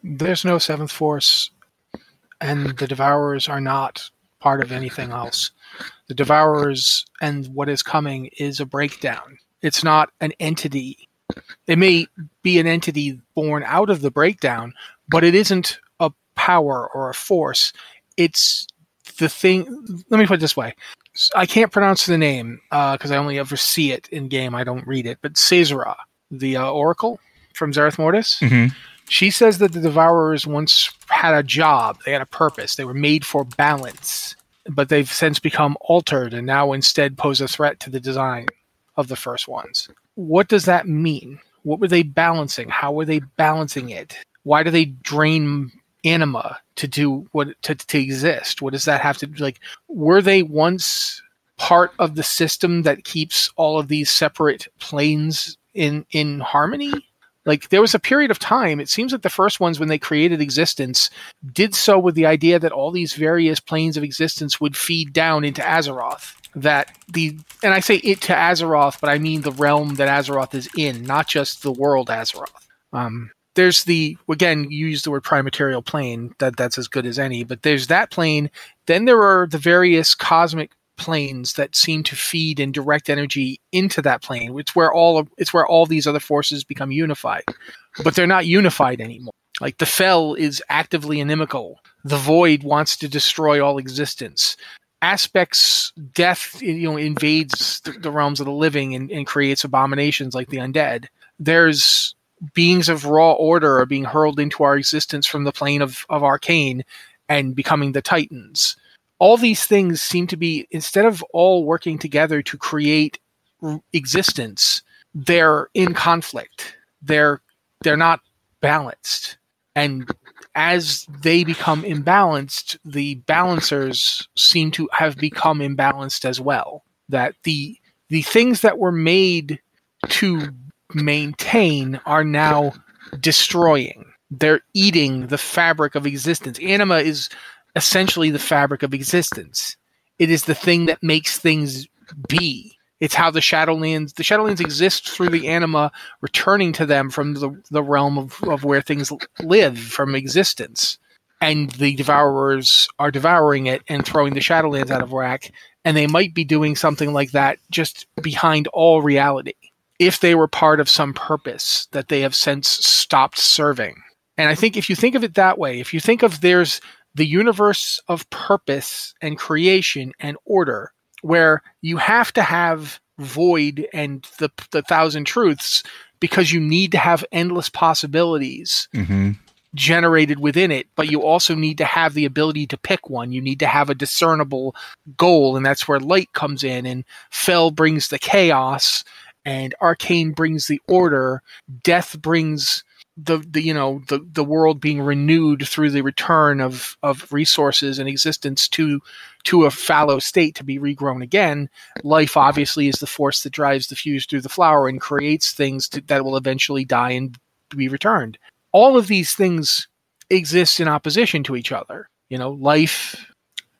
There's no seventh force, and the Devourers are not part of anything else. The Devourers and what is coming is a breakdown. It's not an entity. It may be an entity born out of the breakdown, but it isn't a power or a force. It's the thing. Let me put it this way: I can't pronounce the name because uh, I only ever see it in game. I don't read it. But Caesara, the uh, Oracle from Zereth Mortis, mm-hmm. she says that the Devourers once had a job. They had a purpose. They were made for balance, but they've since become altered and now instead pose a threat to the design of the first ones. What does that mean? What were they balancing? How were they balancing it? Why do they drain anima to do what to, to exist? What does that have to like were they once part of the system that keeps all of these separate planes in in harmony? Like there was a period of time it seems that the first ones when they created existence did so with the idea that all these various planes of existence would feed down into azeroth that the and i say it to azeroth but i mean the realm that azeroth is in not just the world azeroth. Um, there's the again you use the word prime material plane that that's as good as any but there's that plane. Then there are the various cosmic planes that seem to feed and direct energy into that plane. It's where all of it's where all these other forces become unified but they're not unified anymore. Like the fel is actively inimical. The void wants to destroy all existence. Aspects death you know invades the, the realms of the living and, and creates abominations like the undead. There's beings of raw order are being hurled into our existence from the plane of, of arcane and becoming the titans. All these things seem to be instead of all working together to create existence they're in conflict. They're they're not balanced. And as they become imbalanced the balancers seem to have become imbalanced as well. That the the things that were made to maintain are now destroying. They're eating the fabric of existence. Anima is essentially the fabric of existence. It is the thing that makes things be. It's how the Shadowlands the Shadowlands exist through the anima returning to them from the, the realm of, of where things live from existence. And the devourers are devouring it and throwing the Shadowlands out of whack and they might be doing something like that just behind all reality if they were part of some purpose that they have since stopped serving. And I think if you think of it that way, if you think of there's the universe of purpose and creation and order, where you have to have void and the the thousand truths because you need to have endless possibilities Mm-hmm. generated within it, but you also need to have the ability to pick one. You need to have a discernible goal, and that's where light comes in. And fel brings the chaos, and Arcane brings the order. Death brings the, the you know the the world being renewed through the return of of resources and existence to to a fallow state to be regrown again. Life obviously is the force that drives the fuse through the flower and creates things to, that will eventually die and be returned all of these things exist in opposition to each other. You know, life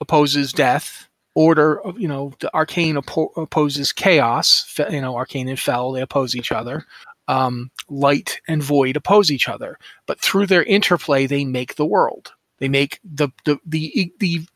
opposes death. Order, you know, the arcane oppo- opposes chaos. You know, arcane and fel they oppose each other. Um, light and void oppose each other, but through their interplay, they make the world. They make the the the the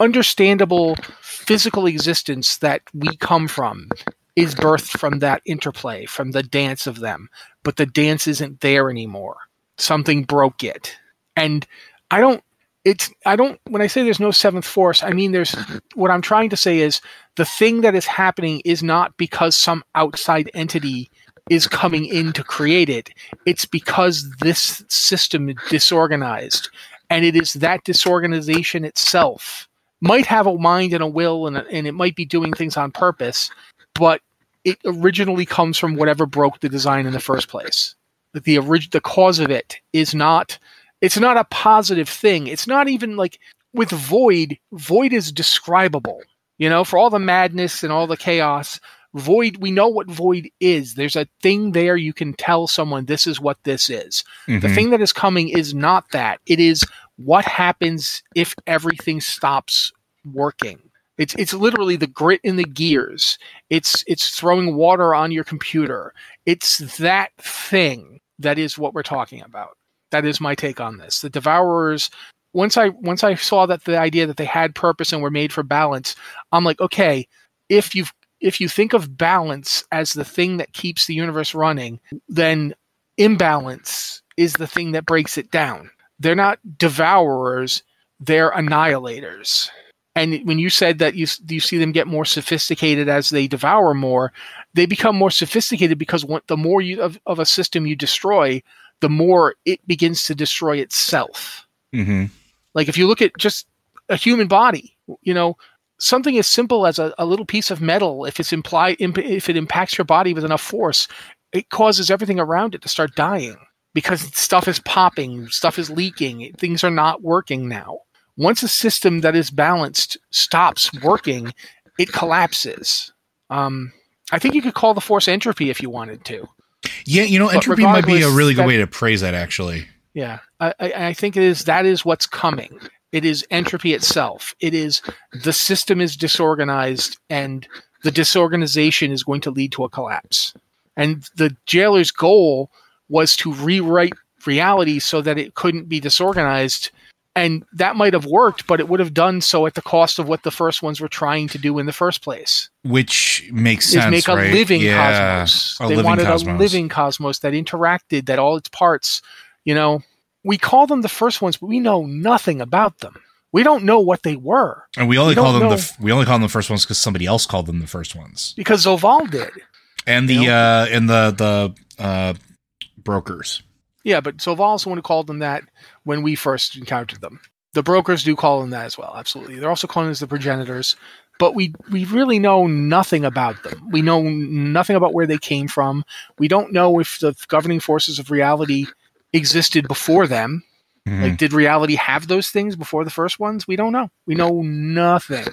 understandable physical existence that we come from is birthed from that interplay, from the dance of them. But the dance isn't there anymore something broke it. And I don't it's I don't when I say there's no seventh force, I mean there's mm-hmm. what I'm trying to say is the thing that is happening is not because some outside entity is coming in to create it. It's because this system is disorganized. And it is that disorganization itself might have a mind and a will and, and it might be doing things on purpose, but it originally comes from whatever broke the design in the first place the orig- the cause of it is not it's not a positive thing. It's not even like with void void is describable. You know for all the madness and all the chaos void we know what void is. There's a thing there you can tell someone this is what this is. The Mhm. thing that is coming is not that. It is what happens if everything stops working. It's it's literally the grit in the gears. It's it's throwing water on your computer. It's that thing that is what we're talking about that is my take on this. The devourers once i once i saw that the idea that they had purpose and were made for balance i'm like okay if you if you think of balance as the thing that keeps the universe running then imbalance is the thing that breaks it down. They're not devourers they're annihilators. And when you said that you you see them get more sophisticated as they devour more, they become more sophisticated because the more you of, of a system you destroy, the more it begins to destroy itself. Mhm. Like if you look at just a human body, you know, something as simple as a, a little piece of metal, if it's implied, imp, if it impacts your body with enough force, it causes everything around it to start dying because stuff is popping, stuff is leaking, things are not working now. Once a system that is balanced stops working, it collapses. Um, I think you could call the force entropy if you wanted to. Yeah, you know, entropy might be a really good that- way to praise that actually. Yeah, I, I I think it is. That is what's coming. It is entropy itself. It is the system is disorganized, and the disorganization is going to lead to a collapse. And the jailer's goal was to rewrite reality so that it couldn't be disorganized. And that might have worked, but it would have done so at the cost of what the first ones were trying to do in the first place Which makes is sense. make a right? living Yeah, cosmos. a they living wanted cosmos. a living cosmos that interacted, that all its parts, you know, we call them the first ones, but we know nothing about them. We don't know what they were And we only we call them know- the f- we only call them the first ones because somebody else called them the first ones. because Zovaal did. And the You know? uh and the the uh brokers. Yeah, but Zovaal's the one who called them that when we first encountered them. The brokers do call them that as well, absolutely. They're also calling as the progenitors, but we we really know nothing about them. We know nothing about where they came from. We don't know if the governing forces of reality existed before them. Mhm. Like, did reality have those things before the first ones? We don't know. We know nothing.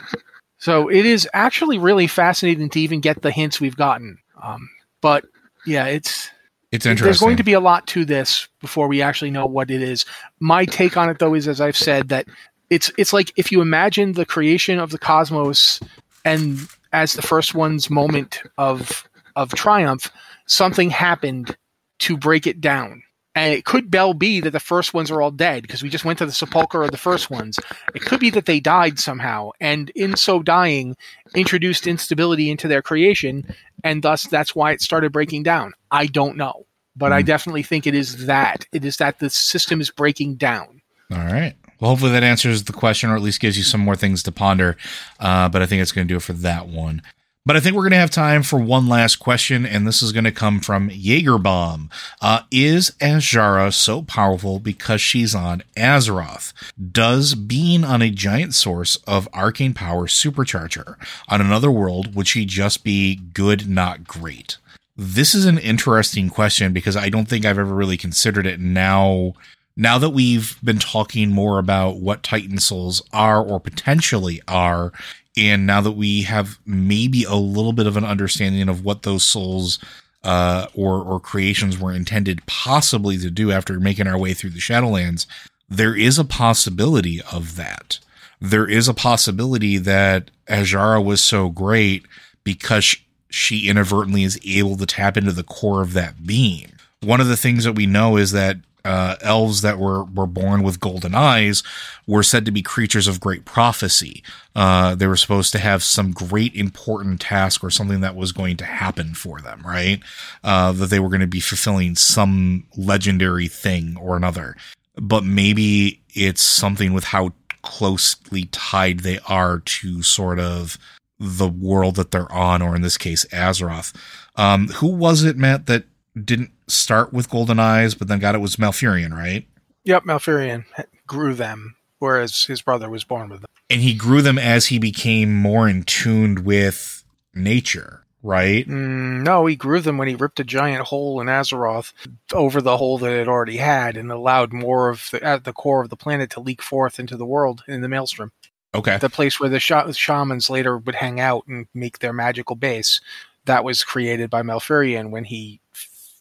So it is actually really fascinating to even get the hints we've gotten. Um, but yeah, it's it's interesting. there's going to be a lot to this before we actually know what it is. My take on it, though, is as I've said that it's it's like if you imagine the creation of the cosmos and as the first one's moment of of triumph, something happened to break it down. And it could well be that the first ones are all dead because we just went to the sepulcher of the first ones. It could be that they died somehow, and in so dying, introduced instability into their creation, and thus that's why it started breaking down. I don't know, but I definitely think it is that. It is that the system is breaking down. All right. Well, hopefully that answers the question, or at least gives you some more things to ponder. Uh, but I think it's going to do it for that one. But I think we're going to have time for one last question, and this is going to come from Jaegerbaum. Uh, is Azshara so powerful because she's on Azeroth? Does being on a giant source of arcane power supercharge her? On another world, would she just be good, not great? This is an interesting question because I don't think I've ever really considered it now now that we've been talking more about what Titan Souls are or potentially are, and now that we have maybe a little bit of an understanding of what those souls uh, or or creations were intended possibly to do after making our way through the Shadowlands, there is a possibility of that. There is a possibility that Azshara was so great because she inadvertently is able to tap into the core of that being. One of the things that we know is that uh, elves that were were born with golden eyes were said to be creatures of great prophecy. Uh, they were supposed to have some great important task or something that was going to happen for them, right? Uh, that they were going to be fulfilling some legendary thing or another. But maybe it's something with how closely tied they are to sort of the world that they're on, or in this case, Azeroth. Um, who was it, Matt, that didn't start with golden eyes, but then got it was Malfurion, right? Yep, Malfurion grew them, whereas his brother was born with them. And he grew them as he became more in tuned with nature, right? Mm, no, he grew them when he ripped a giant hole in Azeroth over the hole that it already had and allowed more of the, at the core of the planet to leak forth into the world in the Maelstrom. Okay. The place where the sh- shamans later would hang out and make their magical base. That was created by Malfurion when he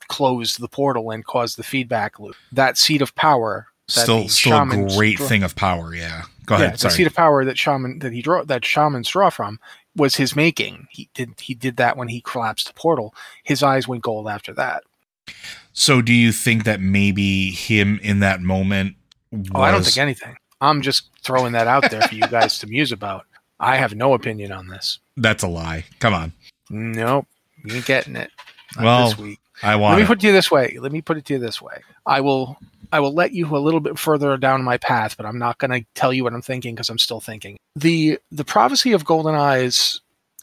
closed the portal and caused the feedback loop. That seat of power. Still, still a great draw, thing of power. Yeah. Go ahead. Yeah, the seat of power that shaman that he draw that shamans draw from was his making. He did he did that when he collapsed the portal. His eyes went gold after that. So, do you think that maybe him in that moment? Was... Oh, I don't think anything. I'm just throwing that out there for you guys to muse about. I have no opinion on this. That's a lie. Come on. Nope, you ain't getting it. Not well, this week. I want. Let me put it to you this way. Let me put it to you this way. I will. I will let you a little bit further down my path, but I'm not going to tell you what I'm thinking because I'm still thinking. the The prophecy of golden eyes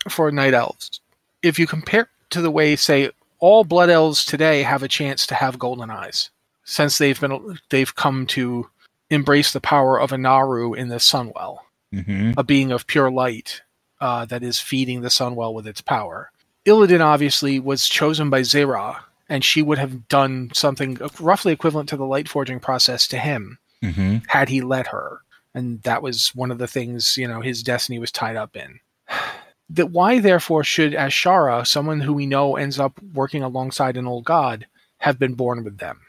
for night elves. If you compare to the way, say, all blood elves today have a chance to have golden eyes, since they've been they've come to embrace the power of a naaru in the Sunwell, mm-hmm. a being of pure light uh, that is feeding the Sunwell with its power. Illidan obviously was chosen by Xe'Ra, and she would have done something roughly equivalent to the light forging process to him mm-hmm. had he let her. And that was one of the things, you know, his destiny was tied up in. that why, therefore, should Azshara, someone who we know ends up working alongside an old god, have been born with them?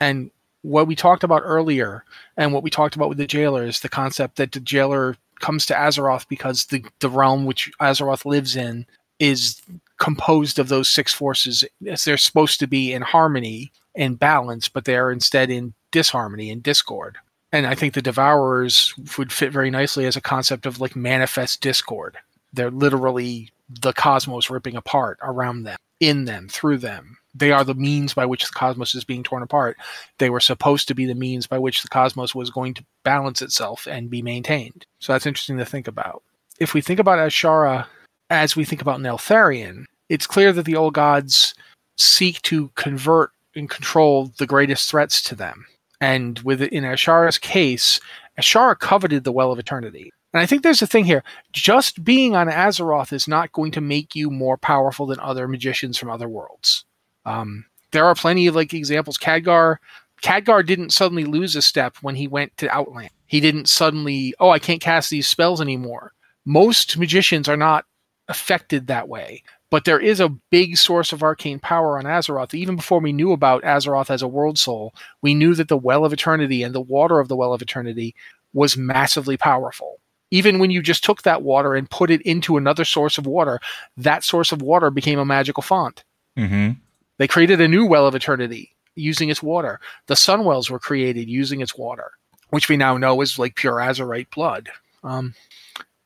And what we talked about earlier, and what we talked about with the jailer, is the concept that the jailer comes to Azeroth because the, the realm which Azeroth lives in is composed of those six forces as they're supposed to be in harmony and balance, but they're instead in disharmony and discord. And I think the Devourers would fit very nicely as a concept of like manifest discord. They're literally the cosmos ripping apart around them, in them, through them. They are the means by which the cosmos is being torn apart. They were supposed to be the means by which the cosmos was going to balance itself and be maintained. So that's interesting to think about. If we think about Azshara as we think about Neltharion, it's clear that the old gods seek to convert and control the greatest threats to them. And with in Azshara's case, Azshara coveted the Well of Eternity. And I think there's a thing here. Just being on Azeroth is not going to make you more powerful than other magicians from other worlds. Um, there are plenty of like examples. Khadgar, Khadgar didn't suddenly lose a step when he went to Outland. He didn't suddenly, oh, I can't cast these spells anymore. Most magicians are not affected that way. But there is a big source of arcane power on Azeroth. Even before we knew about Azeroth as a world soul, we knew that the Well of Eternity and the water of the Well of Eternity was massively powerful. Even when you just took that water and put it into another source of water, that source of water became a magical font. Mm-hmm. They created a new Well of Eternity using its water. The Sunwells were created using its water, which we now know is like pure Azerite blood. Um,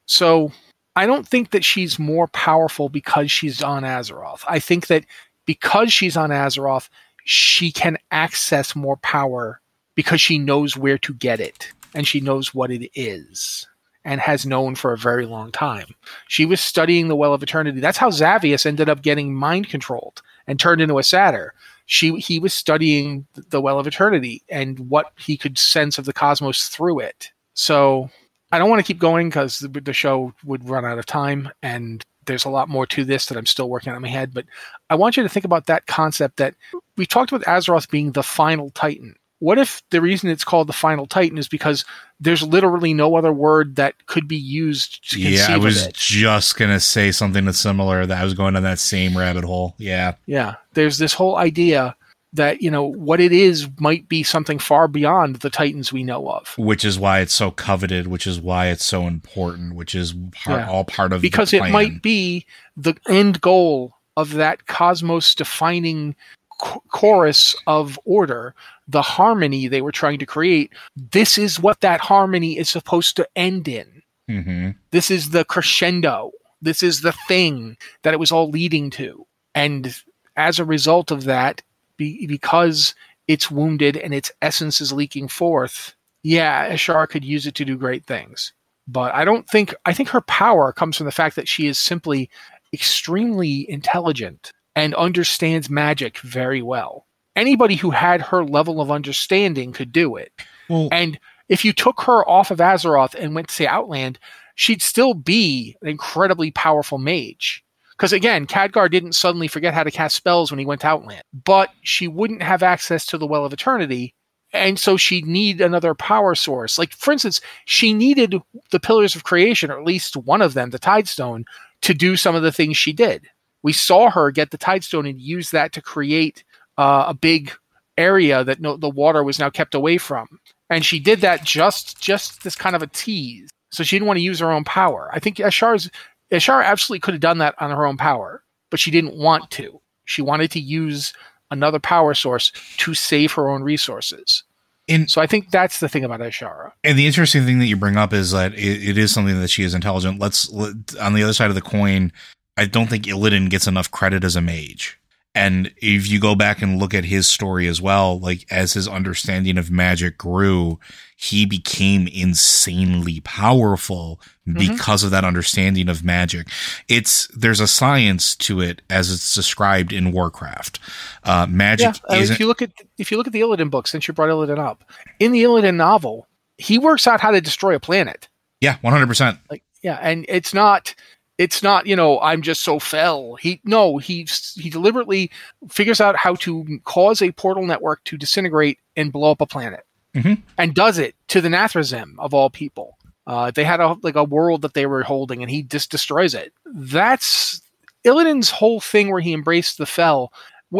so I don't think that she's more powerful because she's on Azeroth. I think that because she's on Azeroth, she can access more power because she knows where to get it and she knows what it is and has known for a very long time. She was studying the Well of Eternity. That's how Xavius ended up getting mind controlled and turned into a satyr. She he was studying the Well of Eternity and what he could sense of the cosmos through it. So I don't want to keep going because the, the show would run out of time and there's a lot more to this that I'm still working on in my head. But I want you to think about that concept that we talked about Azeroth being the final Titan. What if the reason it's called the final Titan is because there's literally no other word that could be used to Yeah, I was it? just gonna say something that's similar. That I was going down that same rabbit hole. Yeah, Yeah, there's this whole idea that you know what it is might be something far beyond the Titans we know of. which is why it's so coveted. Which is why it's so important. Which is part, Yeah. all part of the because it might be the end goal of that cosmos defining ch- chorus of order the harmony they were trying to create this is what that harmony is supposed to end in Mhm. this is the crescendo this is the thing that it was all leading to and as a result of that be, because it's wounded and its essence is leaking forth yeah Azshara could use it to do great things. But i don't think i think her power comes from the fact that she is simply extremely intelligent and understands magic very well. Anybody who had her level of understanding could do it. Well, and if you took her off of Azeroth and went to say Outland, she'd still be an incredibly powerful mage. Because again, Khadgar didn't suddenly forget how to cast spells when he went to Outland, but she wouldn't have access to the Well of Eternity, and so she'd need another power source. Like, for instance, she needed the Pillars of Creation, or at least one of them, the Tidestone, to do some of the things she did. We saw her get the Tidestone and use that to create uh, a big area that no, the water was now kept away from and she did that just just this kind of a tease. So she didn't want to use her own power. I think Azshara's Azshara absolutely could have done that on her own power, but she didn't want to. She wanted to use another power source to save her own resources. And So I think that's the thing about Azshara. And the interesting thing that you bring up is that it, it is something that she is intelligent. Let's let, on the other side of the coin. I don't think Illidan gets enough credit as a mage. And if you go back and look at his story as well, like as his understanding of magic grew, he became insanely powerful because of that understanding of magic. It's there's a science to it as it's described in Warcraft. Uh, magic Yeah, uh, if you look at if you look at the Illidan book, since you brought Illidan up, in the Illidan novel, he works out how to destroy a planet. yeah, one hundred percent. like yeah and it's not it's not you know i'm just so fel. He no he he deliberately figures out how to cause a portal network to disintegrate and blow up a planet. Mhm. and does it to the nathrezim of all people. Uh, they had a like a world that they were holding and he just destroys it. That's illidan's whole thing where he embraced the fel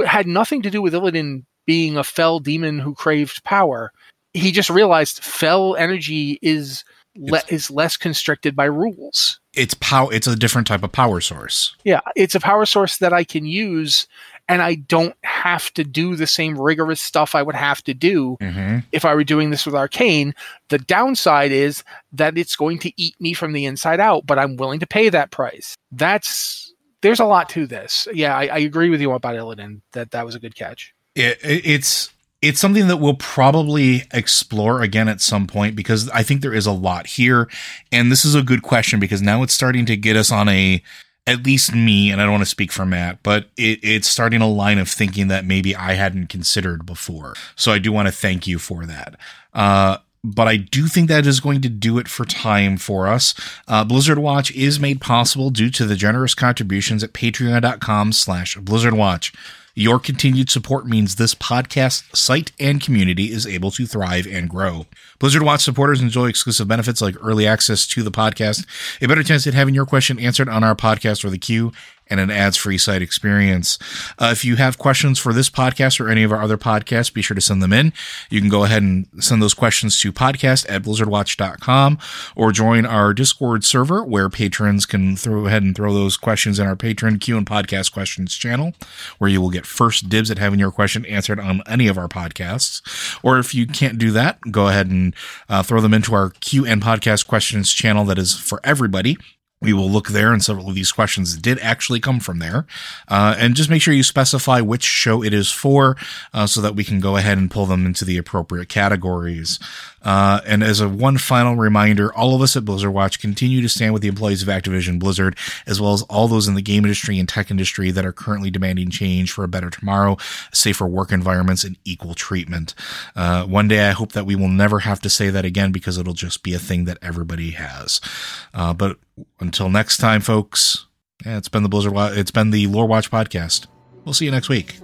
had nothing to do with illidan being a fel demon who craved power. He just realized fel energy is le- is less constricted by rules. It's power. It's a different type of power source. Yeah, it's a power source that I can use, and I don't have to do the same rigorous stuff I would have to do Mm-hmm. if I were doing this with Arcane. The downside is that it's going to eat me from the inside out, but I'm willing to pay that price. That's there's a lot to this. Yeah, I, I agree with you about Illidan. That that was a good catch. it, it- it's it's something that we'll probably explore again at some point because I think there is a lot here, and this is a good question because now it's starting to get us on a at least me, and I don't want to speak for Matt, but it, it's starting a line of thinking that maybe I hadn't considered before. So I do want to thank you for that. Uh, but I do think that is going to do it for time for us. Uh, Blizzard Watch is made possible due to the generous contributions at patreon.com slash Blizzard Watch. Your continued support means this podcast, site, and community is able to thrive and grow. Blizzard Watch supporters enjoy exclusive benefits like early access to the podcast, a better chance at having your question answered on our podcast or the queue, and an ads free site experience. Uh, if you have questions for this podcast or any of our other podcasts, be sure to send them in. You can go ahead and send those questions to podcast at blizzardwatch.com or join our Discord server where patrons can throw ahead and throw those questions in our patron Q and podcast questions channel, where you will get first dibs at having your question answered on any of our podcasts. Or if you can't do that, go ahead and uh, throw them into our Q and podcast questions channel that is for everybody we will look there, and several of these questions did actually come from there. Uh, and just make sure you specify which show it is for, uh, so that we can go ahead and pull them into the appropriate categories. Uh, and as a one final reminder, all of us at Blizzard Watch continue to stand with the employees of Activision Blizzard, as well as all those in the game industry and tech industry that are currently demanding change for a better tomorrow, safer work environments, and equal treatment. Uh, one day, I hope that we will never have to say that again because it'll just be a thing that everybody has. Uh, but until next time, folks, yeah, it's been the Blizzard. It's been the Lore Watch podcast. We'll see you next week.